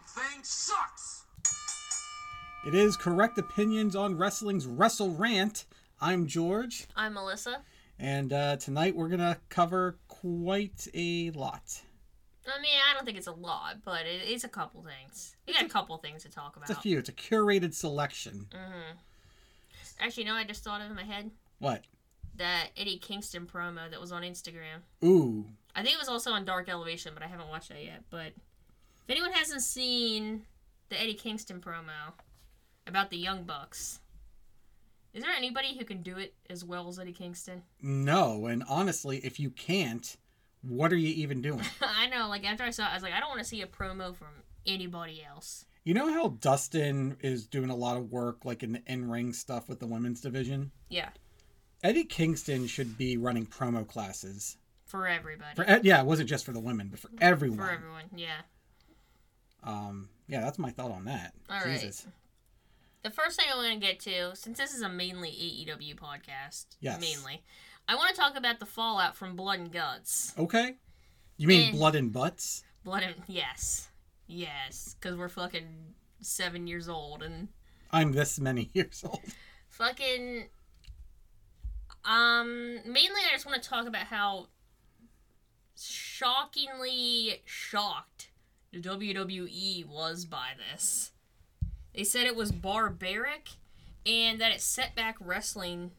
thing sucks. It is correct opinions on wrestling's Wrestle Rant. I'm George, I'm Melissa. and uh, tonight we're gonna cover quite a lot. I mean, I don't think it's a lot, but it, it's a couple things. We got a couple things to talk about. It's a few. It's a curated selection. Mm-hmm. Actually, no, I just thought of in my head What? that Eddie Kingston promo that was on Instagram. Ooh, I think it was also on Dark Elevation, but I haven't watched that yet. But if anyone hasn't seen the Eddie Kingston promo about the Young Bucks, is there anybody who can do it as well as Eddie Kingston? no. And honestly, if you can't, what are you even doing? I know, like after I saw it, I was like, I don't want to see a promo from anybody else. You know how Dustin is doing a lot of work, like in the in-ring stuff with the women's division. Yeah, Eddie Kingston should be running promo classes for everybody. for. Yeah, it wasn't just for the women, but for everyone. For everyone, yeah. Um, yeah, that's my thought on that. All right. Jesus. The first thing I want to get to, since this is a mainly AEW podcast, Yes. mainly, I want to talk about the fallout from Blood and Guts. Okay. You mean Eh. blood and butts? Blood and yes, yes, because we're fucking seven years old and I'm this many years old. fucking. Um, mainly I just want to talk about how shockingly shocked the WWE was by this. They said it was barbaric and that it set back wrestling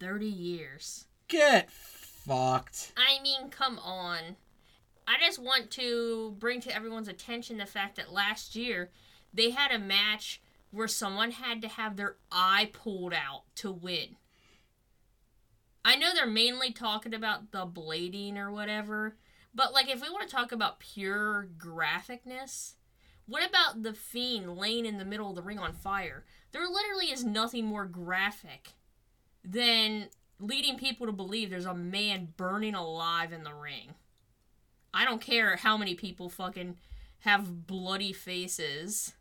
30 years. Get fucked. I mean, come on. I just want to bring to everyone's attention the fact that last year they had a match where someone had to have their eye pulled out to win. I know they're mainly talking about the blading or whatever, but like if we want to talk about pure graphicness, what about the fiend laying in the middle of the ring on fire? There literally is nothing more graphic than leading people to believe there's a man burning alive in the ring. I don't care how many people fucking have bloody faces.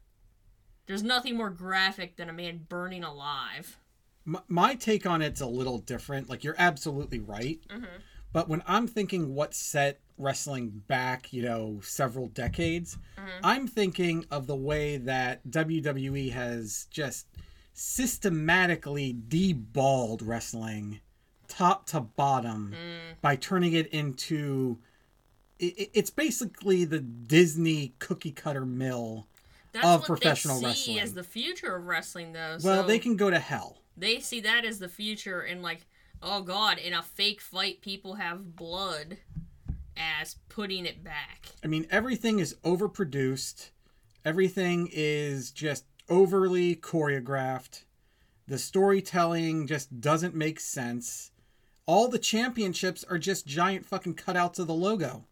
There's nothing more graphic than a man burning alive. M- my take on it's a little different. Like you're absolutely right. Mhm. But when I'm thinking what set wrestling back, you know, several decades, mm-hmm. I'm thinking of the way that WWE has just systematically deballed wrestling top to bottom mm. by turning it into i- i- it's basically the Disney cookie cutter mill. That's Of what professional they see wrestling. as the future of wrestling, though. Well, so they can go to hell. they see that as the future, and like, oh god, in a fake fight, people have blood, as putting it back. I mean, everything is overproduced. Everything is just overly choreographed. The storytelling just doesn't make sense. All the championships are just giant fucking cutouts of the logo.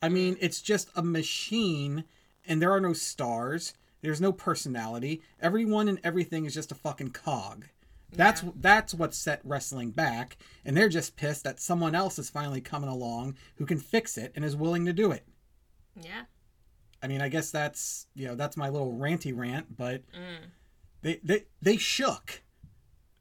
I mean, mm. it's just a machine, and there are no stars. There's no personality. Everyone and everything is just a fucking cog. That's that's what set wrestling back, and they're just pissed that someone else is finally coming along who can fix it and is willing to do it. Yeah. I mean, I guess that's you know that's my little ranty rant, but Mm. they they they shook.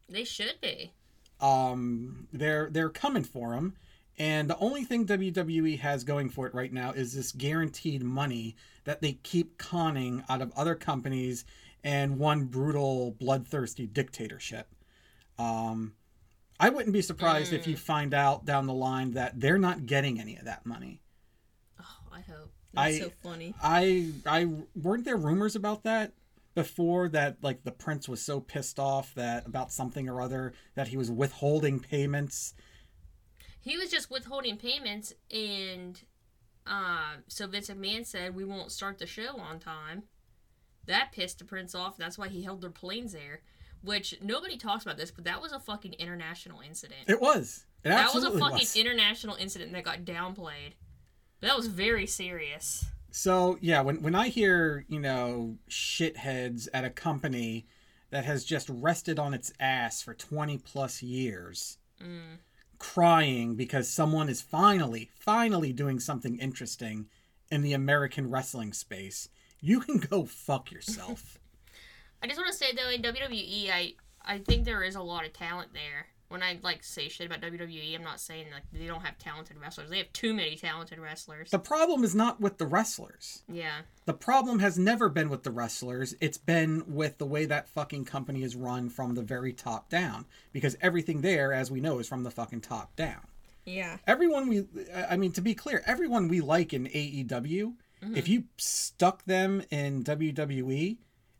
They should be. Um, they're they're coming for him, and the only thing WWE has going for it right now is this guaranteed money that they keep conning out of other companies and one brutal bloodthirsty dictatorship. Um, I wouldn't be surprised if you find out down the line that they're not getting any of that money. Oh, I hope. I- That's so funny. I I weren't there rumors about that before that like the prince was so pissed off that about something or other that he was withholding payments. He was just withholding payments, and uh, so Vince McMahon said we won't start the show on time. That pissed the prince off. That's why he held their planes there. Which nobody talks about this, but that was a fucking international incident. It was. It that was a fucking was. international incident that got downplayed. But that was very serious. So yeah, when when I hear you know shitheads at a company that has just rested on its ass for twenty plus years, Mm. crying because someone is finally finally doing something interesting in the American wrestling space, you can go fuck yourself. I just want to say though, in WWE, I I think there is a lot of talent there. When I like say shit about WWE, I'm not saying like they don't have talented wrestlers. They have too many talented wrestlers. The problem is not with the wrestlers. yeah. The problem has never been with the wrestlers. It's been with the way that fucking company is run from the very top down. Because everything there, as we know, is from the fucking top down. Yeah. Everyone we, I mean, to be clear, everyone we like in AEW, mm-hmm. if you stuck them in WWE,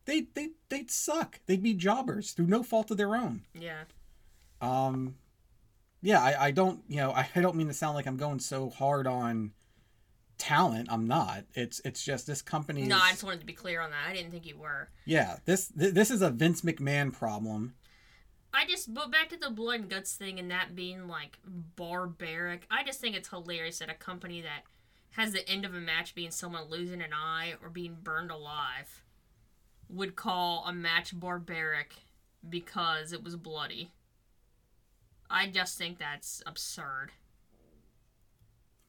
they they they'd suck. They'd be jobbers through no fault of their own. Yeah. Um, yeah, I, I don't, you know, I, I don't mean to sound like I'm going so hard on talent. I'm not. It's it's just this company. No, I just wanted to be clear on that. I didn't think you were. yeah, this th- this is a Vince McMahon problem. I just but back to the blood and guts thing and that being like barbaric. I just think it's hilarious that a company that has the end of a match being someone losing an eye or being burned alive would call a match barbaric because it was bloody. I just think that's absurd.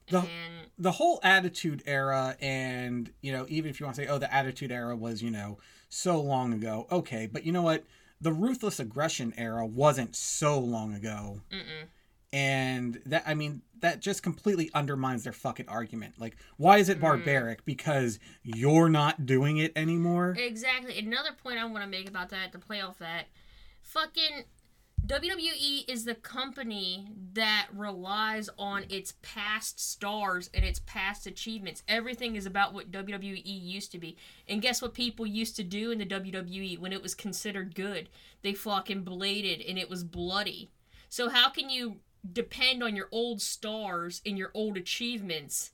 The- and the whole attitude era and you know even if you want to say oh the attitude era was you know so long ago okay but you know what the ruthless aggression era wasn't so long ago mm-mm. and that i mean that just completely undermines their fucking argument like why is it mm. barbaric because you're not doing it anymore Exactly. Another point I want to make about that to play off that, fucking WWE is the company that relies on its past stars and its past achievements. Everything is about what WWE used to be. And guess what people used to do in the WWE when it was considered good? They fucking bladed and it was bloody. So how can you depend on your old stars and your old achievements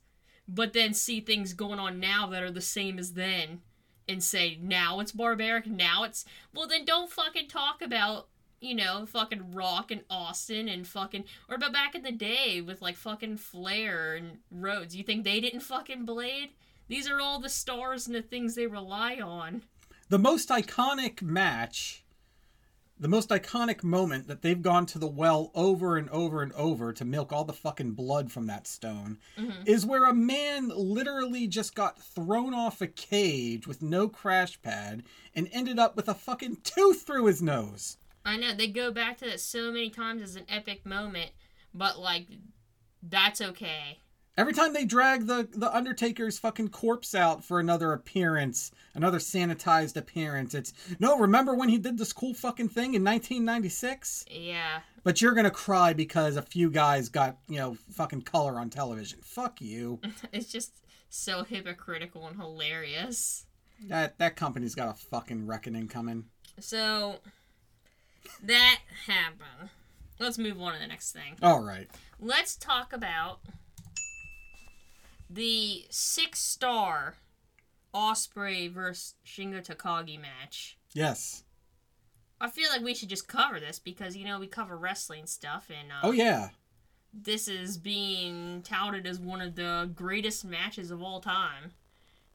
but then see things going on now that are the same as then? and say now it's barbaric, now it's well then don't fucking talk about you know fucking Rock and Austin and fucking or about back in the day with like fucking Flair and Rhodes. You think they didn't fucking blade? These are all the stars and the things they rely on. the most iconic match the most iconic moment that they've gone to the well over and over and over to milk all the fucking blood from that stone mm-hmm. is where a man literally just got thrown off a cage with no crash pad and ended up with a fucking tooth through his nose. I know they go back to that so many times as an epic moment, but like that's okay. Every time they drag the the Undertaker's fucking corpse out for another appearance, another sanitized appearance, it's no. Remember when he did this cool fucking thing in 1996? Yeah. But you're gonna cry because a few guys got you know fucking color on television. Fuck you. It's just so hypocritical and hilarious. that that company's got a fucking reckoning coming. So that happened. Let's move on to the next thing. All right. Let's talk about the six star Ospreay versus Shingo Takagi match. Yes. I feel like we should just cover this because you know we cover wrestling stuff and uh, Oh yeah. this is being touted as one of the greatest matches of all time.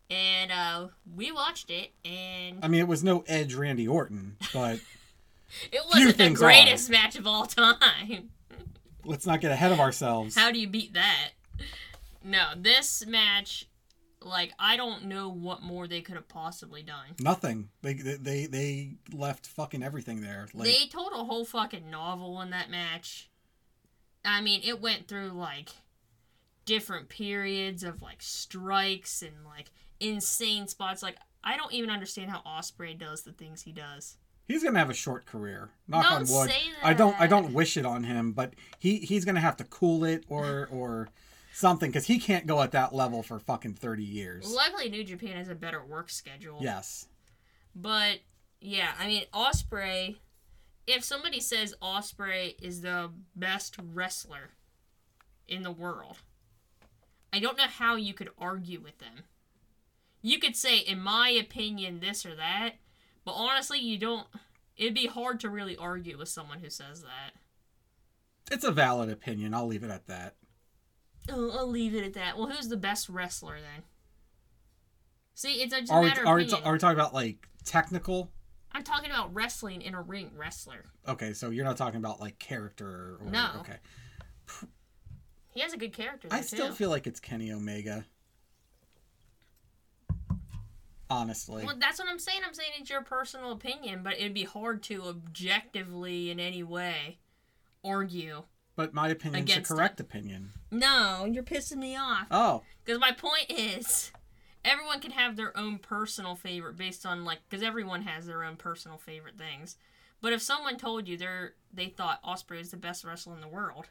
And uh, we watched it, and I mean, it was no Edge Randy Orton, but it wasn't the greatest match of all time. let's not get ahead of ourselves. How do you beat that? No, this match, like I don't know what more they could have possibly done. Nothing. They they they left fucking everything there. Like they told a whole fucking novel in that match. I mean, it went through like different periods of like strikes and like insane spots. Like I don't even understand how Ospreay does the things he does. he's gonna have a short career. Knock Don't on wood. I don't. I don't wish it on him, but he he's gonna have to cool it or or something because he can't go at that level for fucking thirty years. Luckily, New Japan has a better work schedule. Yes. But yeah, I mean Ospreay. If somebody says Ospreay is the best wrestler in the world, I don't know how you could argue with them. You could say, in my opinion, this or that, but honestly, you don't. It'd be hard to really argue with someone who says that. It's a valid opinion. I'll leave it at that. Oh, I'll leave it at that. Well, who's the best wrestler then? See, it's just a Are we, are, we, opinion. are we talking about like technical? I'm talking about wrestling in a ring wrestler. Okay, so you're not talking about like character or No. okay. He has a good character. I still too. feel like it's Kenny Omega. Honestly. Well, that's what I'm saying. I'm saying it's your personal opinion, but it'd be hard to objectively in any way argue. But my opinion's the Against it. correct opinion. No, you're pissing me off. Oh, Because my point is, everyone can have their own personal favorite based on like, because everyone has their own personal favorite things. But if someone told you they're they thought Ospreay is the best wrestler in the world,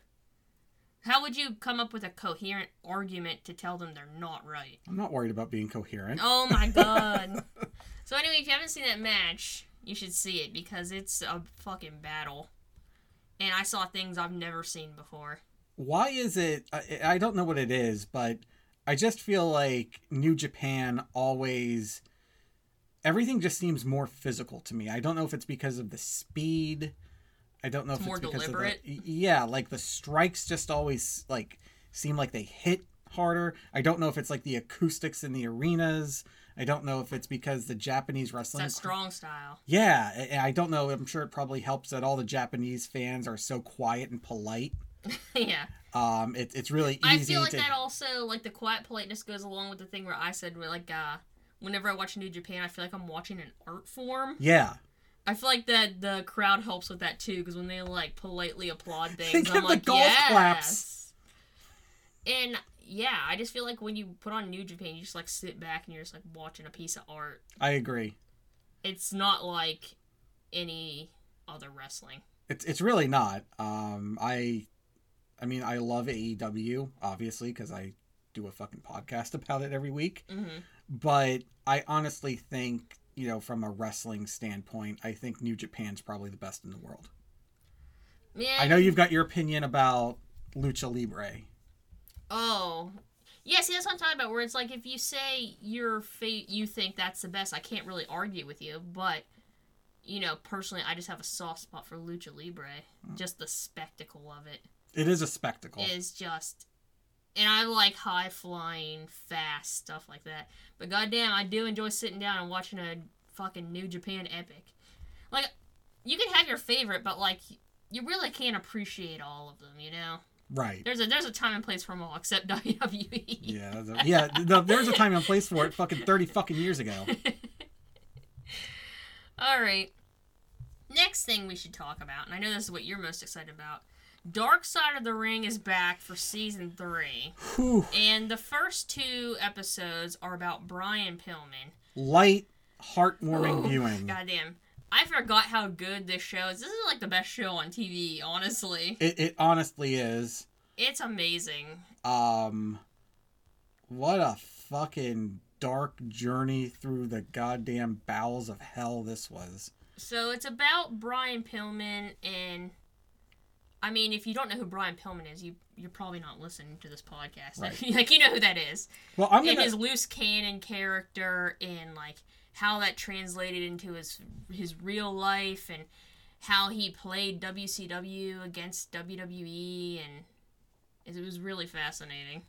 how would you come up with a coherent argument to tell them they're not right? I'm not worried about being coherent. Oh my god. so anyway, if you haven't seen that match, you should see it because it's a fucking battle. And I saw things I've never seen before. Why is it? I, I don't know what it is, but I just feel like New Japan always. Everything just seems more physical to me. I don't know if it's because of the speed. I don't know It's if it's because deliberate? of the yeah, like the strikes just always like seem like they hit harder. I don't know if it's like the acoustics in the arenas. I don't know if it's because the Japanese wrestling It's that strong style. Yeah, I- I don't know. I'm sure it probably helps that all the Japanese fans are so quiet and polite. yeah. Um, it, it's really easy I feel like to. that also like the quiet politeness goes along with the thing where I said where like uh whenever I watch New Japan I feel like I'm watching an art form. yeah, I feel like that the crowd helps with that too because when they like politely applaud things, I'm like golf yes. claps. And yeah, I just feel like when you put on New Japan, you just like sit back and you're just like watching a piece of art. I agree. It's not like any other wrestling. It's it's really not. Um, I, I mean, I love AEW obviously because I do a fucking podcast about it every week. hmm But I honestly think, you know, from a wrestling standpoint, I think New Japan's probably the best in the world. Yeah. I know you've got your opinion about Lucha Libre. Oh. Yeah, see, that's what I'm talking about. Where it's like if you say your fate, you think that's the best, I can't really argue with you. But you know, personally, I just have a soft spot for lucha libre. Mm. Just the spectacle of it It is a spectacle. It is just, and I like high flying, fast stuff like that. But goddamn, I do enjoy sitting down and watching a fucking New Japan epic. Like, you can have your favorite, but like, you really can't appreciate all of them. You know, Right. there's a there's a time and place for them all, except WWE. Yeah, a- yeah. There's a time and place for it. Fucking thirty fucking years ago. All right. Next thing we should talk about, and I know this is what you're most excited about. Dark Side of the Ring is back for season three, Whew. and the first two episodes are about Brian Pillman. Light, heartwarming viewing. Goddamn, I forgot how good this show is. This is like the best show on TV, honestly. It, it honestly is. It's amazing. Um, what a fucking dark journey through the goddamn bowels of hell this was. So it's about Brian Pillman, and I mean, if you don't know who Brian Pillman is, you you're probably not listening to this podcast. Right. like you know who that is. Well, I'm and gonna. his loose cannon character in like how that translated into his his real life and how he played WCW against WWE and it was really fascinating.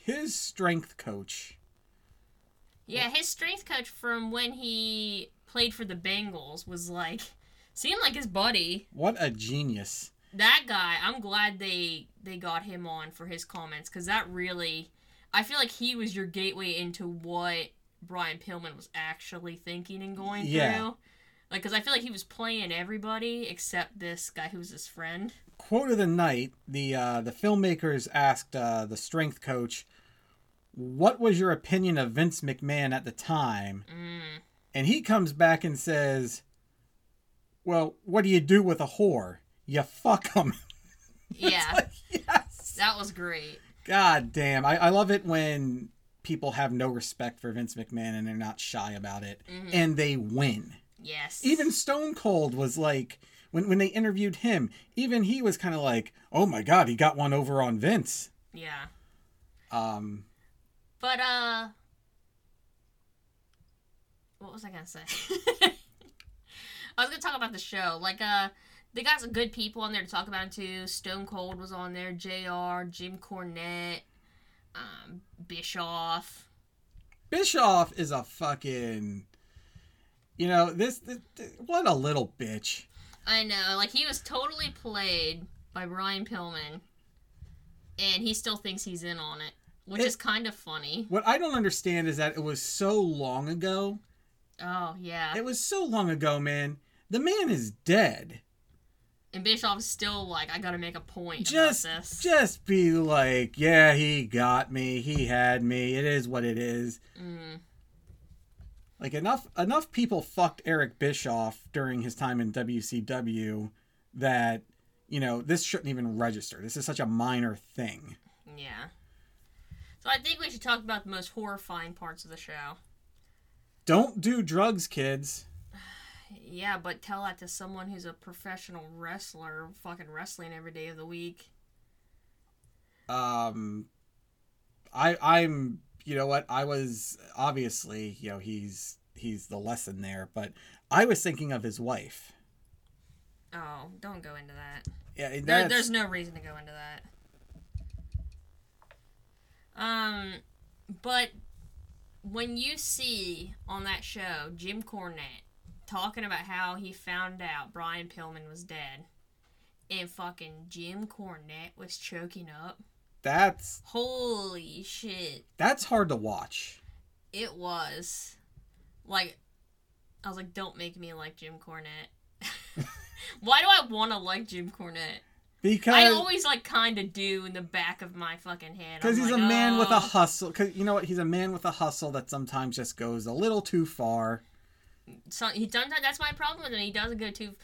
His strength coach. Yeah, his strength coach from when he played for the Bengals was like seemed like his buddy. What a genius. That guy, I'm glad they they got him on for his comments cuz that really I feel like he was your gateway into what Brian Pillman was actually thinking and going Yeah. through. Like cuz I feel like he was playing everybody except this guy who was his friend. Quote of the night: the uh, the filmmakers asked uh, the strength coach, "What was your opinion of Vince McMahon at the time?" Mm. And he comes back and says, "Well, what do you do with a whore? You fuck them." Yeah. yes. that was great. God damn. I, I love it when people have no respect for Vince McMahon and they're not shy about it. Mhm. And they win. Yes. Even Stone Cold was like, when, when they interviewed him, even he was kind of like, oh my God, he got one over on Vince. Yeah. Um, But uh what was I gonna say? I was gonna talk about the show. Like uh they got some good people on there to talk about it too. Stone Cold was on there, JR, Jim Cornette, um, Bischoff. Bischoff is a fucking, you know, this, this, what a little bitch. I know, like he was totally played by Brian Pillman. And he still thinks he's in on it. Which It- is kind of funny. What I don't understand is that it was so long ago. Oh yeah. It was so long ago, man. The man is dead. And Bischoff's still like, I gotta make a point Just, just be like, yeah, he got me. He had me. It is what it is. Mm. Like enough, enough people fucked Eric Bischoff during his time in WCW that you know this shouldn't even register. This is such a minor thing. Yeah. So I think we should talk about the most horrifying parts of the show. Don't do drugs, kids. Yeah, but tell that to someone who's a professional wrestler, fucking wrestling every day of the week. Um, I, I'm, you know what? I was obviously, you know, he's he's the lesson there, but I was thinking of his wife. Oh, don't go into that. Yeah, There, there's no reason to go into that. Um, but when you see on that show Jim Cornette talking about how he found out Brian Pillman was dead, and fucking Jim Cornette was choking up, that's holy shit! that's hard to watch. It was like I was like, don't make me like Jim Cornette. Why do I want to like Jim Cornette? Because I always like kind of do in the back of my fucking head. because he's like, a man with a "Oh." hustle. Because you know what? He's a man with a hustle that sometimes just goes a little too far. So he that. That's my problem with him. He doesn't go too.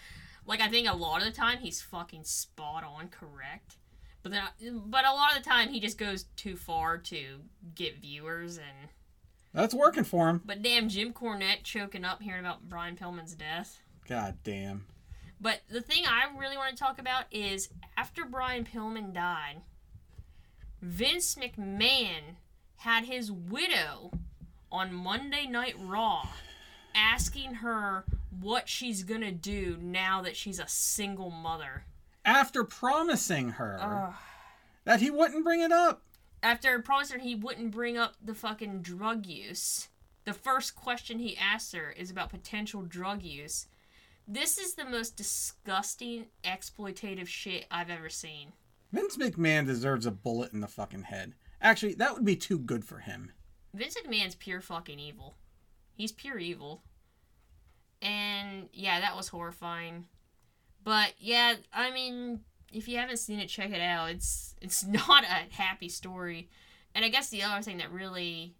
Like I think a lot of the time he's fucking spot on correct, but then but a lot of the time he just goes too far to get viewers and. That's working for him. But damn, Jim Cornette choking up hearing about Brian Pillman's death. God damn. But the thing I really want to talk about is after Brian Pillman died, Vince McMahon had his widow on Monday Night Raw asking her what she's gonna do now that she's a single mother. After promising her Ugh. that he wouldn't bring it up. After promising her he wouldn't bring up the fucking drug use, the first question he asks her is about potential drug use. This is the most disgusting exploitative shit I've ever seen. Vince McMahon deserves a bullet in the fucking head. Actually, that would be too good for him. Vince McMahon's pure fucking evil. He's pure evil. And yeah, that was horrifying. But yeah, I mean, if you haven't seen it, check it out. It's it's not a happy story. And I guess the other thing that really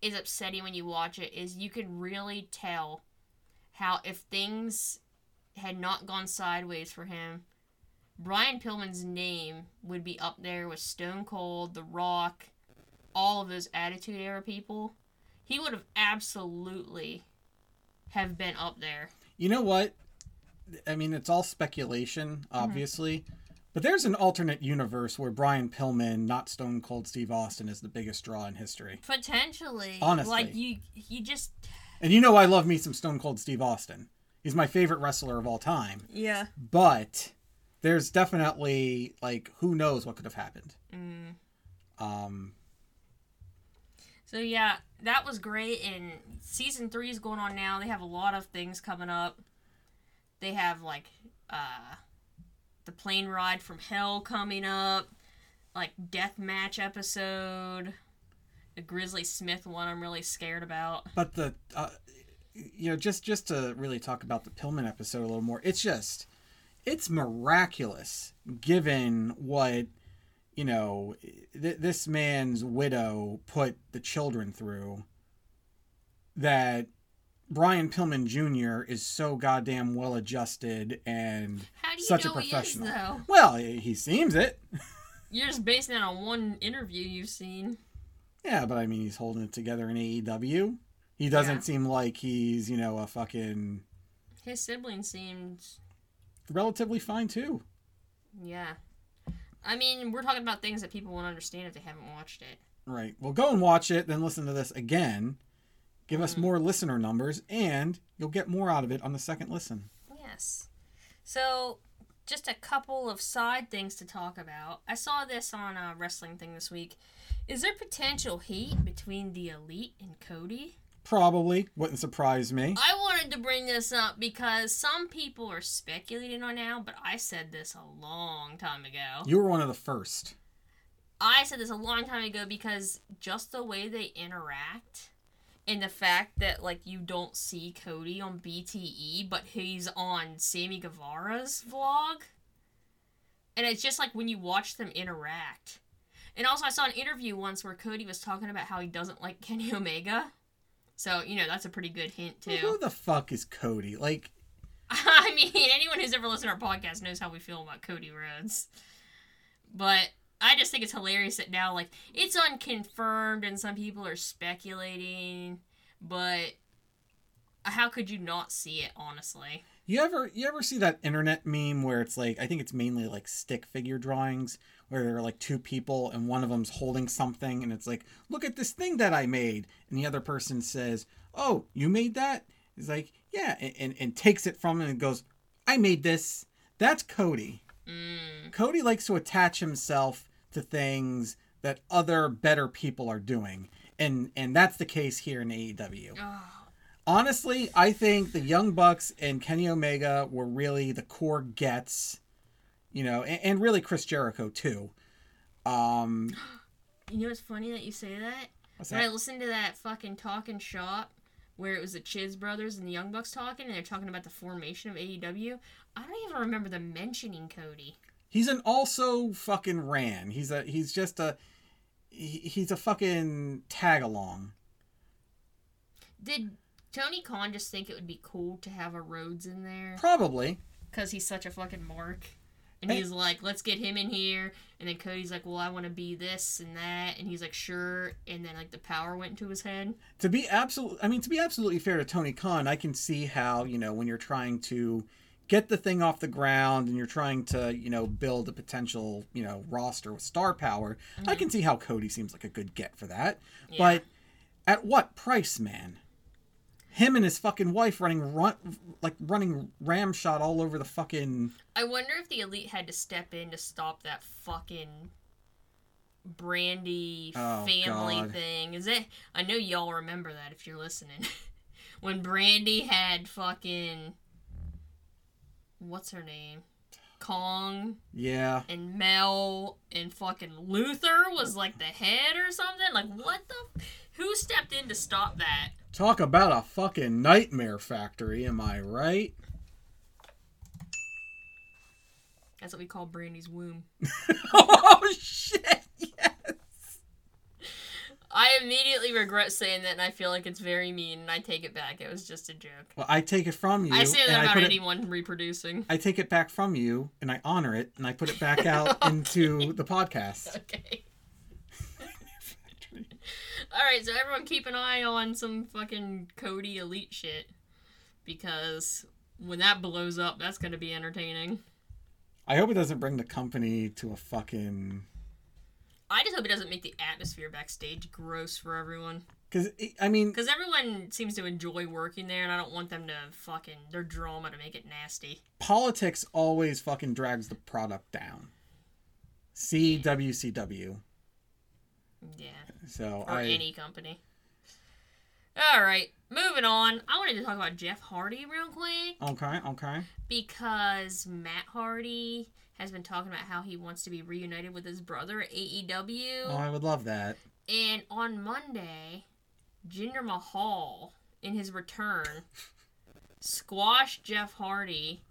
is upsetting when you watch it is you can really tell how if things had not gone sideways for him, Brian Pillman's name would be up there with Stone Cold, The Rock, all of those Attitude Era people. He would have absolutely have been up there. You know what? I mean, it's all speculation, obviously. But there's an alternate universe where Brian Pillman, not Stone Cold Steve Austin, is the biggest draw in history. Potentially, Honestly. like you, you just And you know I love me some Stone Cold Steve Austin. He's my favorite wrestler of all time. yeah. But there's definitely like who knows what could have happened. Mm. Um So yeah, that was great. And season three is going on now. They have a lot of things coming up. They have like uh, the plane ride from hell coming up, like death match episode, the Grizzly Smith one. I'm really scared about. but the uh, you know just just to really talk about the Pillman episode a little more. It's just it's miraculous given what you know th- this man's widow put the children through that Brian Pillman Jr. is so goddamn well adjusted and How do you such a know he is professional. Well, he seems it. You're just basing it on one interview you've seen. Yeah, but I mean, he's holding it together in AEW. He doesn't Yeah. seem like he's, you know, a fucking His sibling seems, relatively fine too. yeah. I mean, we're talking about things that people won't understand if they haven't watched it. Right. Well, go and watch it, then listen to this again. Give us Mhm. more listener numbers, and you'll get more out of it on the second listen. Yes. So, just a couple of side things to talk about. I saw this on a wrestling thing this week. Is there potential heat between the Elite and Cody? Probably wouldn't surprise me. I wanted to bring this up because some people are speculating on now, but I said this a long time ago. You were one of the first. I said this a long time ago because just the way they interact And the fact that like you don't see Cody on BTE, but he's on Sammy Guevara's vlog. And it's just like when you watch them interact. And also I saw an interview once where Cody was talking about how he doesn't like Kenny Omega. So, you know, that's a pretty good hint too. Who the fuck is Cody? Like, I mean, anyone who's ever listened to our podcast knows how we feel about Cody Rhodes. But I just think it's hilarious that now, like, it's unconfirmed and some people are speculating, but how could you not see it, honestly? You ever you ever see that internet meme where it's like I think it's mainly like stick figure drawings where there are like two people and one of them's holding something and it's like, look at this thing that I made, and the other person says, "Oh, you made that?" He's like, "Yeah," and and, and takes it from him and goes, "I made this." That's Cody. Mm. Cody likes to attach himself to things that other better people are doing. And and that's the case here in AEW. Oh, Honestly, I think the Young Bucks and Kenny Omega were really the core gets, you know, and, and really Chris Jericho too. Um you know it's funny that you say that? what's When I listened to that fucking talking shop where it was the Chiz brothers and the Young Bucks talking, and they're talking about the formation of AEW, I don't even remember them mentioning Cody. He's an also fucking ran. He's a he's just a he- he's a fucking tag along. Did Tony Khan just think it would be cool to have a Rhodes in there? Probably. because he's such a fucking mark. And Hey. he's like, let's get him in here. And then Cody's like, well, I want to be this and that. And he's like, sure. And then like the power went to his head. to be absolute i mean to be absolutely fair to tony khan i can see how you know when you're trying to get the thing off the ground and you're trying to you know build a potential you know roster with star power i mm-hmm. can see how cody seems like a good get for that Yeah. but at what price man him and his fucking wife running run like running ramshot all over the fucking I wonder if the elite had to step in to stop that fucking Brandi Oh, family God. thing. Is it? I know y'all remember that if you're listening. when Brandi had fucking what's her name, Kong yeah and Mel and fucking Luther was like the head or something. Like what the? Who stepped in to stop that? talk about a fucking nightmare factory am i right That's what we call Brandi's womb. oh shit yes I immediately regret saying that, and I feel like it's very mean, and I take it back. It was just a joke. Well, I take it from you. I say that I about put it- anyone reproducing. I take it back from you, and I honor it, and I put it back out into the podcast. Okay. All right, so everyone keep an eye on some fucking Cody Elite shit, because when that blows up, that's gonna be entertaining. I hope it doesn't bring the company to a fucking. I just hope it doesn't make the atmosphere backstage gross for everyone. Because I mean, Because everyone seems to enjoy working there, and I don't want them to fucking their drama to make it nasty. politics always fucking drags the product down. See WCW. Yeah. So or I. any company. All right, moving on. I wanted to talk about Jeff Hardy real quick Okay, okay. because Matt Hardy has been talking about how he wants to be reunited with his brother at AEW. Oh, I would love that. And on Monday, Jinder Mahal, in his return, squashed Jeff Hardy.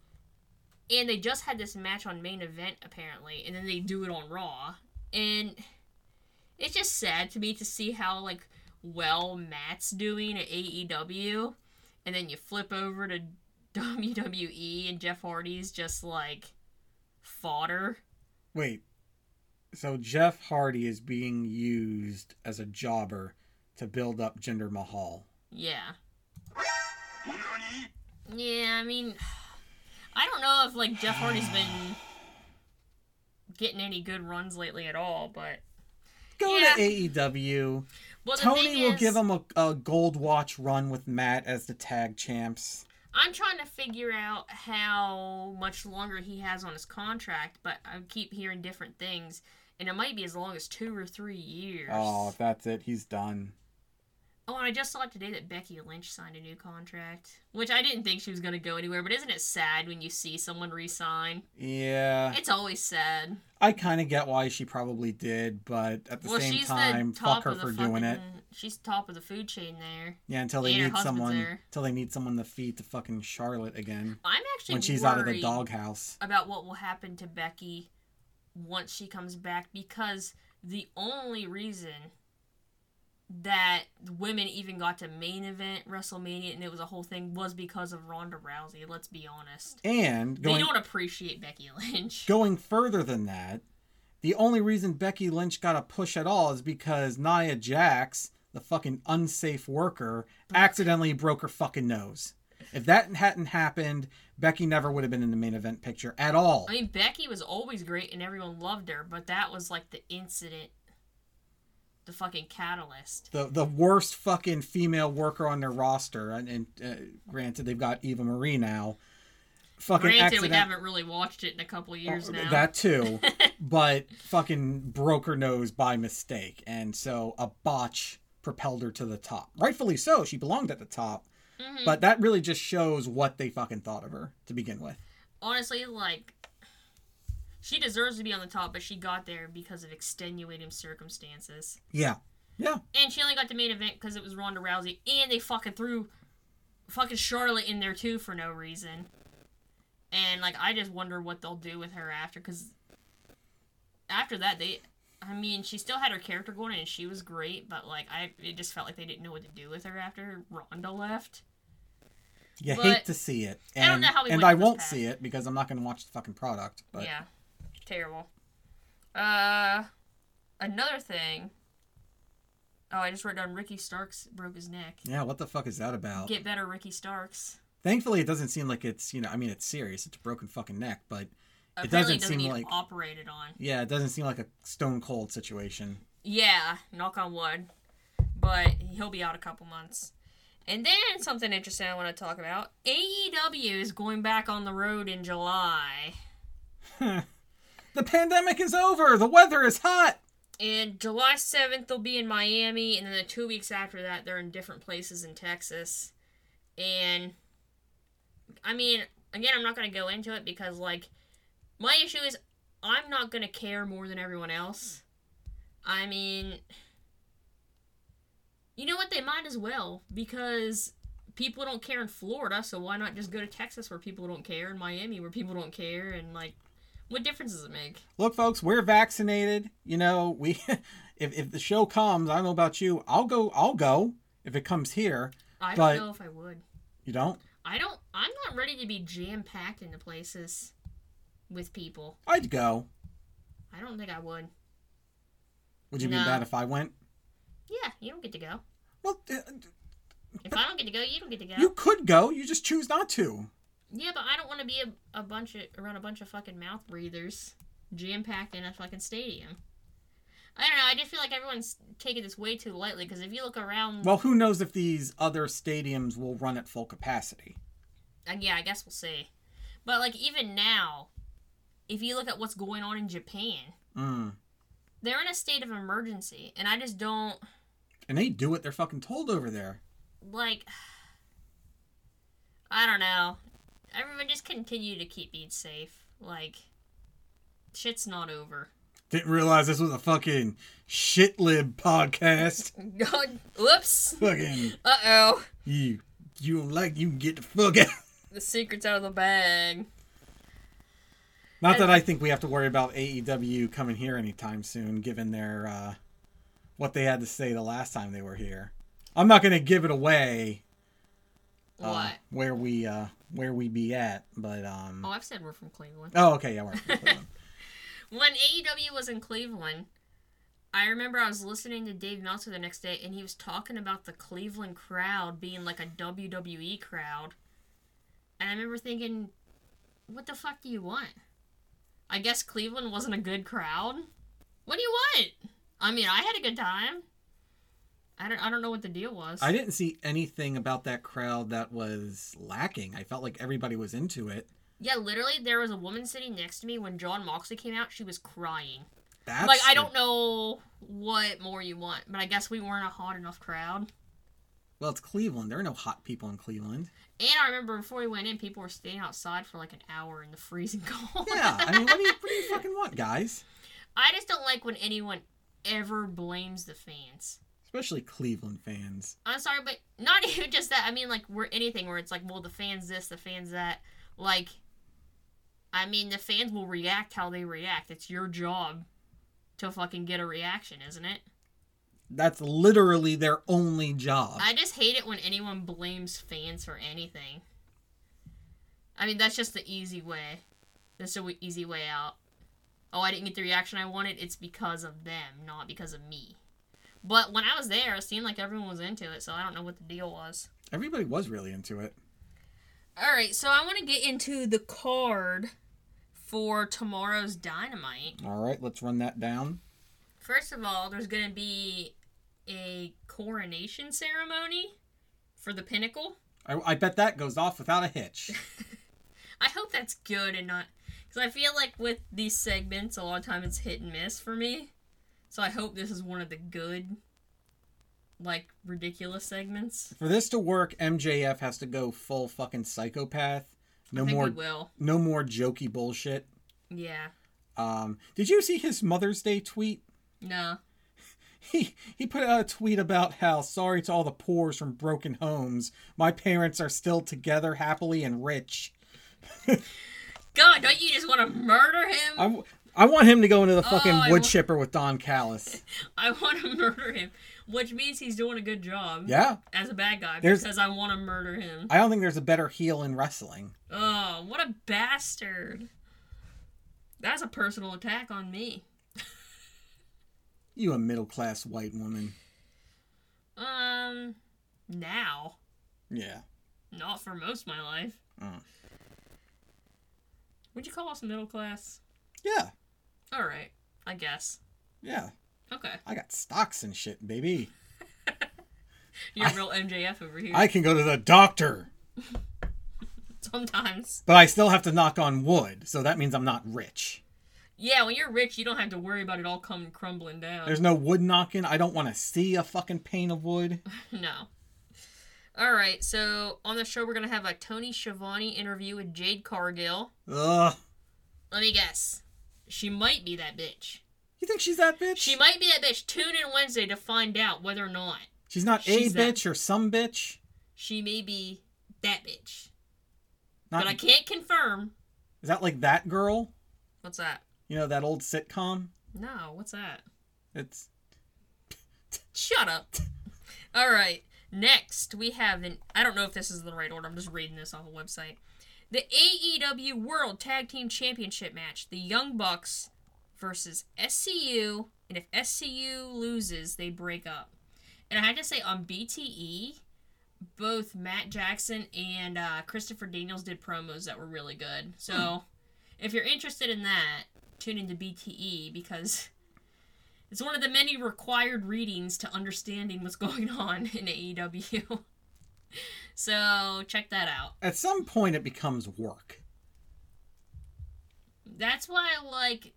And they just had this match on main event, apparently, and then they do it on Raw. And it's just sad to me to see how, like, well Matt's doing at AEW. And then you flip over to WWE, and Jeff Hardy's just, like, fodder. Wait. So Jeff Hardy is being used as a jobber to build up Jinder Mahal. Yeah. Yeah, I mean, I don't know if like Jeff Hardy's been getting any good runs lately at all, but Go Yeah. to AEW. well, Tony will is, give him a, a gold watch run with Matt as the tag champs. I'm trying to figure out how much longer he has on his contract, but I keep hearing different things, and it might be as long as two or three years. Oh, if that's it. He's done. Oh, and I just saw today that Becky Lynch signed a new contract, which I didn't think she was going to go anywhere. But isn't it sad when you see someone resign? Yeah, It's always sad. I kind of get why she probably did, but at the well, same time, the fuck her for fucking, doing it. She's top of the food chain there. Yeah, until they and need someone, there. until they need someone to feed to fucking Charlotte again I'm actually when she's out of the doghouse. about what will happen to Becky once she comes back because the only reason that women even got to main event WrestleMania and it was a whole thing was because of Ronda Rousey. Let's be honest. And they don't appreciate Becky Lynch. going further than that, the only reason Becky Lynch got a push at all is because Nia Jax, the fucking unsafe worker, accidentally broke her fucking nose. If that hadn't happened, Becky never would have been in the main event picture at all. I mean, Becky was always great and everyone loved her, but that was like the incident, the fucking catalyst. the the worst fucking female worker on their roster, and, and uh, granted they've got Eva Marie now. Fucking Granted, accident- we haven't really watched it in a couple years now. That too, but fucking broke her nose by mistake, and so a botch propelled her to the top. Rightfully so. She belonged at the top, Mhm. but that really just shows what they fucking thought of her to begin with. honestly, like, she deserves to be on the top, but she got there because of extenuating circumstances. Yeah, yeah. And she only got the main event because it was Ronda Rousey, and they fucking threw fucking Charlotte in there too for no reason. And like, I just wonder what they'll do with her after, because after that, they, I mean, she still had her character going, and she was great, but like, I, it just felt like they didn't know what to do with her after Ronda left. You But hate to see it, I don't and know how we and I won't path. see it because I'm not going to watch the fucking product. But Yeah, terrible. Uh, another thing. Oh, I just wrote down Ricky Starks broke his neck. yeah, what the fuck is that about? Get better, Ricky Starks. Thankfully, it doesn't seem like it's you know. I mean, it's serious. It's a broken fucking neck, but It Apparently doesn't seem need like- operated on. yeah, it doesn't seem like a stone cold situation. Yeah, knock on wood. But he'll be out a couple months. And then something interesting I want to talk about. AEW is going back on the road in July. The pandemic is over. The weather is hot. And July 7th, they'll be in Miami, and then the two weeks after that, they're in different places in Texas. And, I mean, again, I'm not going to go into it because, like, my issue is I'm not going to care more than everyone else. I mean, you know what? They might as well because people don't care in Florida, so why not just go to Texas where people don't care, and Miami where people don't care, and, like, what difference does it make? Look, folks, we're vaccinated. You know, we if if the show comes, I don't know about you. I'll go. I'll go if it comes here. I don't know if I would. You don't? I don't. I'm not ready to be jam packed into places with people. I'd go. I don't think I would. Would you No. be mad if I went? Yeah, you don't get to go. Well, uh, If I don't get to go, you don't get to go. you could go. You just choose not to. Yeah, but I don't want to be a, a bunch of around a bunch of fucking mouth breathers, jam packed in a fucking stadium. I don't know. I just feel like everyone's taking this way too lightly because if you look around, Well, who knows if these other stadiums will run at full capacity? uh, yeah, I guess we'll see. But like even now, if you look at what's going on in Japan, Mm. they're in a state of emergency, and I just don't. And they do what they're fucking told over there. like I don't know. Everyone just continue to keep being safe. Like shit's not over. Didn't realize this was a fucking shit lib podcast. Whoops. fucking Uh oh. you. You don't like you can get the fuck out. The secret's out of the bag. Not that I think we have to worry about AEW coming here anytime soon, given their uh, what they had to say the last time they were here. I'm not gonna give it away uh, What? where we uh, where we be at, but um. Oh, I've said we're from Cleveland. Oh, okay, yeah, we're. from Cleveland. When AEW was in Cleveland, I remember I was listening to Dave Meltzer the next day, and he was talking about the Cleveland crowd being like a WWE crowd. And I remember thinking, what the fuck do you want? I guess Cleveland wasn't a good crowd. What do you want? I mean, I had a good time. I don't, I don't know what the deal was. I didn't see anything about that crowd that was lacking. I felt like everybody was into it. yeah, literally, there was a woman sitting next to me when Jon Moxley came out. She was crying. That's like, I don't know what more you want, but I guess we weren't a hot enough crowd. Well, it's Cleveland. There are no hot people in Cleveland. And I remember before we went in, people were staying outside for like an hour in the freezing cold. Yeah, I mean, what do you what do you fucking want, guys? I just don't like when anyone ever blames the fans. Especially Cleveland fans. I'm sorry, but not even just that. I mean, like, we're anything where it's like, well, the fans this, the fans that. Like, I mean, the fans will react how they react. It's your job to fucking get a reaction, isn't it? That's literally their only job. I just hate it when anyone blames fans for anything. I mean, that's just the easy way. That's the easy way out. Oh, I didn't get the reaction I wanted. It's because of them, not because of me. But when I was there, it seemed like everyone was into it, so I don't know what the deal was. Everybody was really into it. All right, so I want to get into the card for tomorrow's Dynamite. All right, let's run that down. First of all, there's going to be a coronation ceremony for the Pinnacle. I, I bet that goes off without a hitch. I hope that's good and not because I feel like with these segments, a lot of time it's hit and miss for me. So I hope this is one of the good, like ridiculous segments. For this to work, MJF has to go full fucking psychopath. No more, will. no more jokey bullshit. Yeah. Um, did you see his Mother's Day tweet? No. He he put out a tweet about how sorry to all the poors from broken homes. My parents are still together, happily and rich. God, don't you just want to murder him? I, I want him to go into the fucking Oh, wood chipper with Don Callis. I want to murder him, which means he's doing a good job Yeah, as a bad guy There's- because I want to murder him. I don't think there's a better heel in wrestling. Oh, what a bastard! That's a personal attack on me. You a middle class white woman. Um, now, Yeah. not for most of my life. Mm. Would you call us middle class? Yeah. All right, I guess. Yeah. Okay, I got stocks and shit, baby. you're real MJF over here. I can go to the doctor, Sometimes, but I still have to knock on wood, so that means I'm not rich. yeah. When you're rich, you don't have to worry about it all coming crumbling down. There's no wood knocking. I don't want to see a fucking pane of wood. No. All right, so on the show we're gonna have a Tony Schiavone interview with Jade Cargill. Ugh. Let me guess, she might be that bitch. You think she's that bitch? She might be that bitch. Tune in Wednesday to find out whether or not She's not She's a that- bitch or some bitch. she may be that bitch. Not, But I can't confirm. Is that like that girl? What's that? You know that old sitcom? No, what's that? It's Shut up. All right. Next, we have an. I don't know if this is the right order. I'm just reading this off a website. The AEW World Tag Team Championship match: the Young Bucks versus SCU, and if SCU loses, they break up. And I had to say on BTE, both Matt Jackson and uh, Christopher Daniels did promos that were really good. So, if you're interested in that, tune into BTE because it's one of the many required readings to understanding what's going on in AEW. so check that out. at some point it becomes work. That's why I like.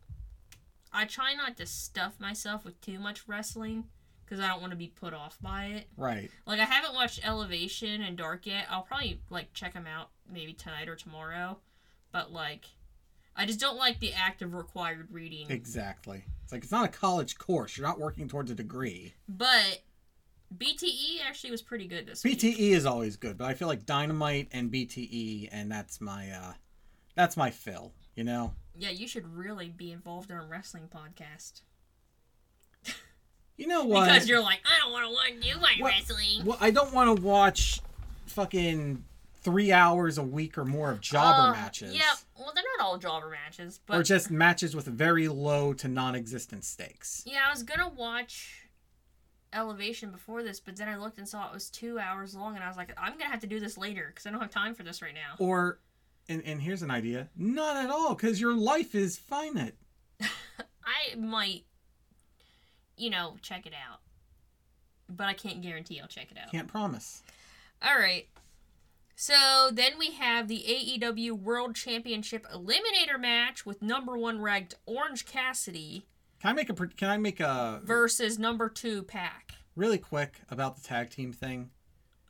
I try not to stuff myself with too much wrestling because I don't want to be put off by it. Right. Like I haven't watched Elevation and Dark yet. I'll probably like check them out maybe tonight or tomorrow. But like, I just don't like the act of required reading. Exactly. It's like it's not a college course. You're not working towards a degree. But BTE actually was pretty good this week. BTE E is always good, but I feel like Dynamite and BTE and that's my uh that's my fill, you know? Yeah, you should really be involved in a wrestling podcast. You know what? Because you're like, I don't want to watch you watch What- wrestling. well, I don't want to watch fucking 3 hours a week or more of jobber Uh, matches. Yeah, well, they're not all jobber matches, but or just matches with very low to non-existent stakes. yeah, I was gonna watch Elevation before this, but then I looked and saw it was two hours long, and I was like, I'm gonna have to do this later because I don't have time for this right now. Or and, and here's an idea. Not at all cuz your life is finite. I might, you know, check it out, but I can't guarantee I'll check it out. Can't promise. All right. So then we have the AEW World Championship Eliminator match with number one ranked Orange Cassidy Can I make a can I make a versus number two PAC. really quick about the tag team thing?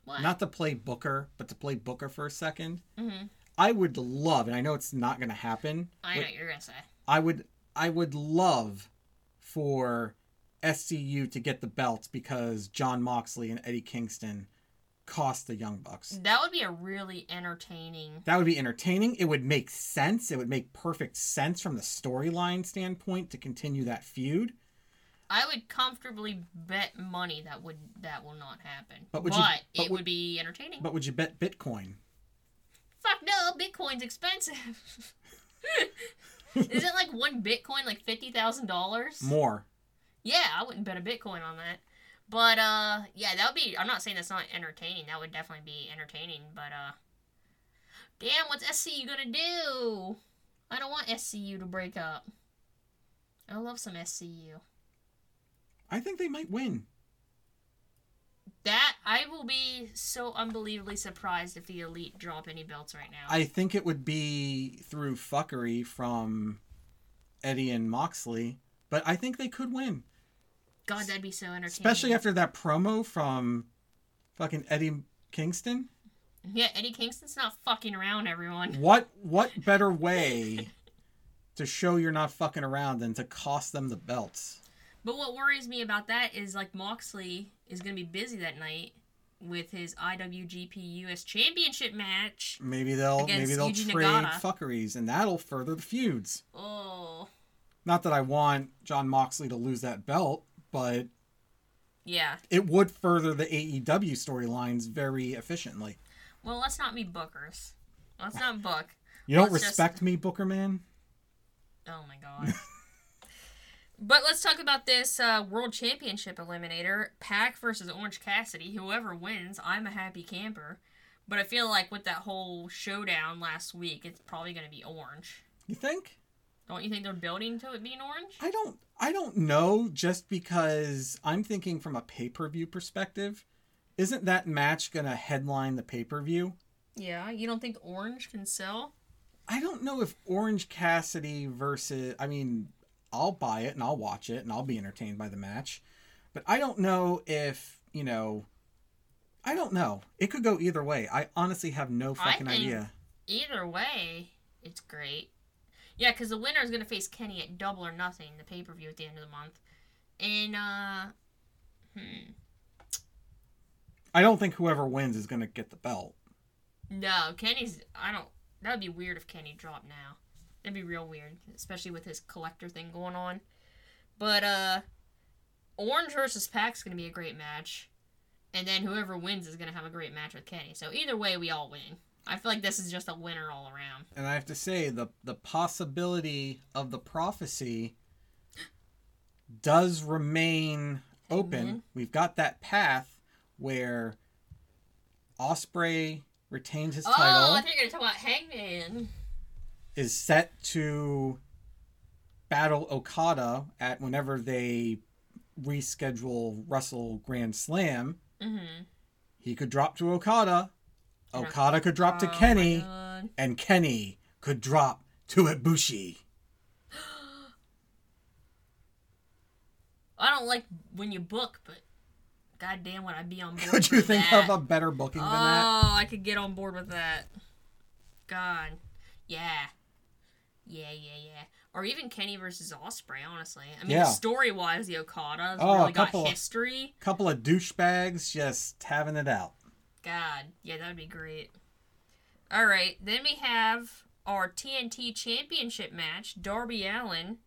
What? not to play Booker, but to play Booker for a second. hmm I would love, and I know it's not going to happen. I know what you're gonna say. I would, I would love for SCU to get the belts because Jon Moxley and Eddie Kingston cost the Young Bucks. That would be a really entertaining. That would be entertaining. It would make sense. It would make perfect sense from the storyline standpoint to continue that feud. I would comfortably bet money that would that will not happen. But But, would you- but it would- would be entertaining. But would you bet Bitcoin? Fuck no, Bitcoin's expensive. Isn't like one Bitcoin like fifty thousand dollars? More. Yeah, I wouldn't bet a Bitcoin on that. But uh yeah, that would be I'm not saying that's not entertaining. That would definitely be entertaining, but uh Damn, what's SCU gonna do? I don't want SCU to break up. I love some SCU. I think they might win. That I will be so unbelievably surprised if the elite drop any belts right now. I think it would be through fuckery from Eddie and Moxley, but I think they could win. God, that'd be so entertaining. Especially after that promo from fucking Eddie Kingston. yeah, Eddie Kingston's not fucking around, everyone. What what better way to show you're not fucking around than to cost them the belts? But what worries me about that is like Moxley is gonna be busy that night with his IWGP US Championship match. Maybe they'll maybe they'll Yuji trade Nagata. fuckeries and that'll further the feuds. Oh, Not that I want Jon Moxley to lose that belt, but yeah. it would further the AEW storylines very efficiently. Well, let's not be bookers. Let's not book. You don't Let's just- respect me, Booker Man? Oh my god. but let's talk about this uh, World Championship eliminator PAC versus Orange Cassidy. Whoever wins, I'm a happy camper. But I feel like with that whole showdown last week, it's probably going to be Orange. You think? Don't you think they're building to it being Orange? I don't I don't know just because I'm thinking from a pay-per-view perspective. Isn't that match going to headline the pay-per-view? Yeah, you don't think Orange can sell? I don't know if Orange Cassidy versus I mean, I'll buy it and I'll watch it and I'll be entertained by the match. But I don't know if, you know, I don't know. It could go either way. I honestly have no fucking idea. Either way, it's great. Yeah, because the winner is going to face Kenny at Double or Nothing, the pay per view at the end of the month. And, uh, hmm. I don't think whoever wins is going to get the belt. No, Kenny's. I don't. That would be weird if Kenny dropped now. That'd be real weird, especially with his collector thing going on. But uh, Orange versus PAC's gonna be a great match, and then whoever wins is gonna have a great match with Kenny. So either way, we all win. I feel like this is just a winner all around. And I have to say the the possibility of the prophecy does remain open. Amen. We've got that path where Ospreay retains his title. Oh, I think you're gonna talk about Hangman. is set to battle Okada at whenever they reschedule Wrestle Grand Slam. Mm-hmm. He could drop to Okada. Okada could drop to Oh, Kenny, and Kenny could drop to Ibushi. I don't like when you book, but goddamn, would I be on board? Could you think that. of a better booking oh, than that? Oh, I could get on board with that. God, yeah, yeah, yeah, yeah. Or even Kenny versus Ospreay. Honestly, I mean, Yeah. story wise, the Okadas Oh, a really got couple of- history. A couple of douchebags just having it out. God, yeah, that'd be great. All right, then we have our TNT Championship match: Darby Allin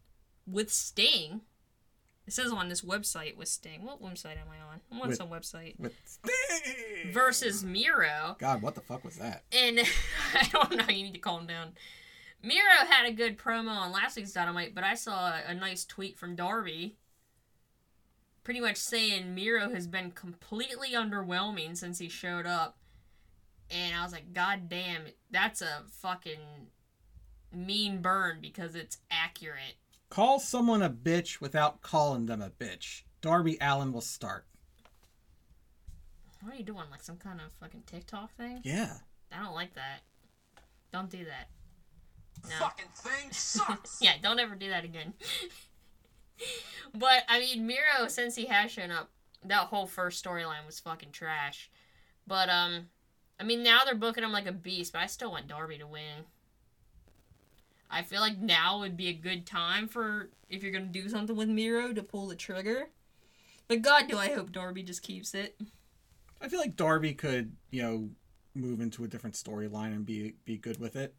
with Sting. It says on this website with Sting. What website am I on? I'm on With- some website. With Sting! Versus Miro. God, what the fuck was that? And I don't know, you need to calm down. Miro had a good promo on last week's Dynamite, but I saw a, a nice tweet from Darby pretty much saying Miro has been completely underwhelming since he showed up. And I was like, God damn, that's a fucking mean burn because it's accurate. Call someone a bitch without calling them a bitch. Darby Allin will start. What are you doing? Like some kind of fucking TikTok thing? Yeah. I don't like that. Don't do that. No. Fucking thing sucks. Yeah, don't ever do that again. but I mean, Miro, since he has shown up, that whole first storyline was fucking trash. But um, I mean now they're booking him like a beast, but I still want Darby to win. I feel like now would be a good time for if you're gonna do something with Miro to pull the trigger. But God, do I hope Darby just keeps it. I feel like Darby could, you know, move into a different storyline and be be good with it.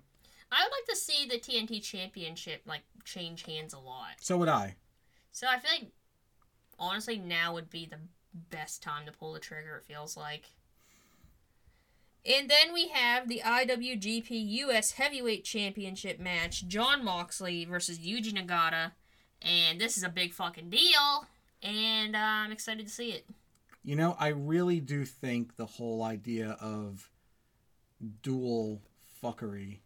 I would like to see the TNT Championship like change hands a lot. So would I. So I feel like honestly now would be the best time to pull the trigger. It feels like. And then we have the IWGP US Heavyweight Championship match: Jon Moxley versus Yuji Nagata, and this is a big fucking deal. And uh, I'm excited to see it. You know, I really do think the whole idea of dual fuckery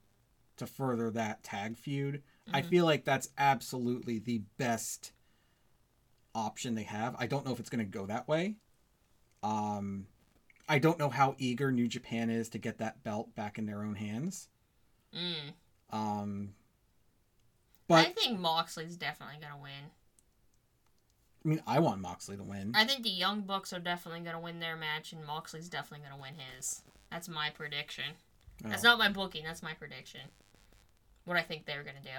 to further that tag feud, I feel like that's absolutely the best option they have. I don't know if it's going to go that way. Um, I don't know how eager New Japan is to get that belt back in their own hands. Mm. Um, I think Moxley's definitely gonna win. I mean, I want Moxley to win. I think the Young Bucks are definitely gonna win their match, and Moxley's definitely gonna win his. That's my prediction. That's Oh. not my booking. That's my prediction. What I think they're gonna do.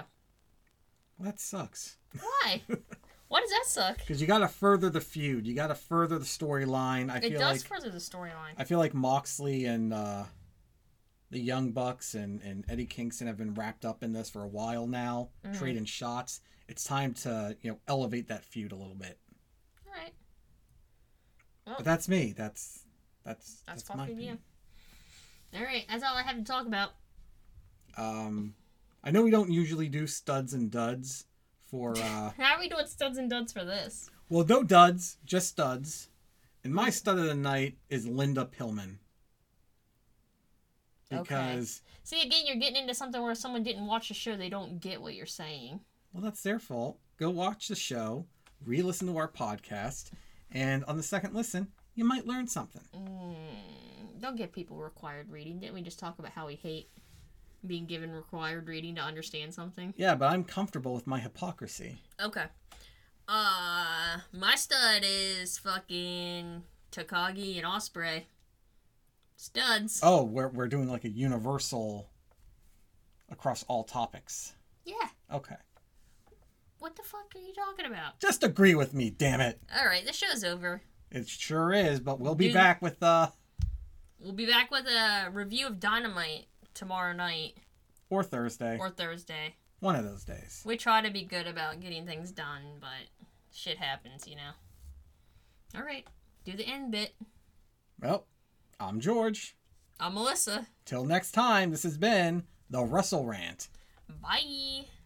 Well, that sucks. Why? Why does that suck? Because you got to further the feud. You got to further the storyline. I It feel does like further the storyline. I feel like Moxley and uh, the Young Bucks and, and Eddie Kingston have been wrapped up in this for a while now, Mhm. trading shots. It's time to you know elevate that feud a little bit. All right. But that's me. That's that's That's, that's, my fucking you. opinion. All right. That's all I have to talk about. Um, I know we don't usually do studs and duds for uh, How are we doing studs and duds for this? well, no duds, just studs. And my stud of the night is Linda Pillman. Okay. Because See, again, you're getting into something where someone didn't watch the show. They don't get what you're saying. Well, that's their fault. Go watch the show, re listen to our podcast, and on the second listen, you might learn something. Mm, don't give people required reading. Didn't we just talk about how we hate being given required reading to understand something? Yeah, but I'm comfortable with my hypocrisy. Okay. Uh, my stud is fucking Takagi and Ospreay. Studs. Oh, we're, we're doing like a universal across all topics. Yeah. Okay. What the fuck are you talking about? Just agree with me, damn it. All right, the show's over. It sure is, but we'll be Dude. back with uh We'll be back with a review of Dynamite tomorrow night or Thursday. or Thursday. One of those days. We try to be good about getting things done, but shit happens, you know. All right, do the end bit. Well, I'm George. I'm Melissa. Till next time, this has been the Russell Rant. Bye.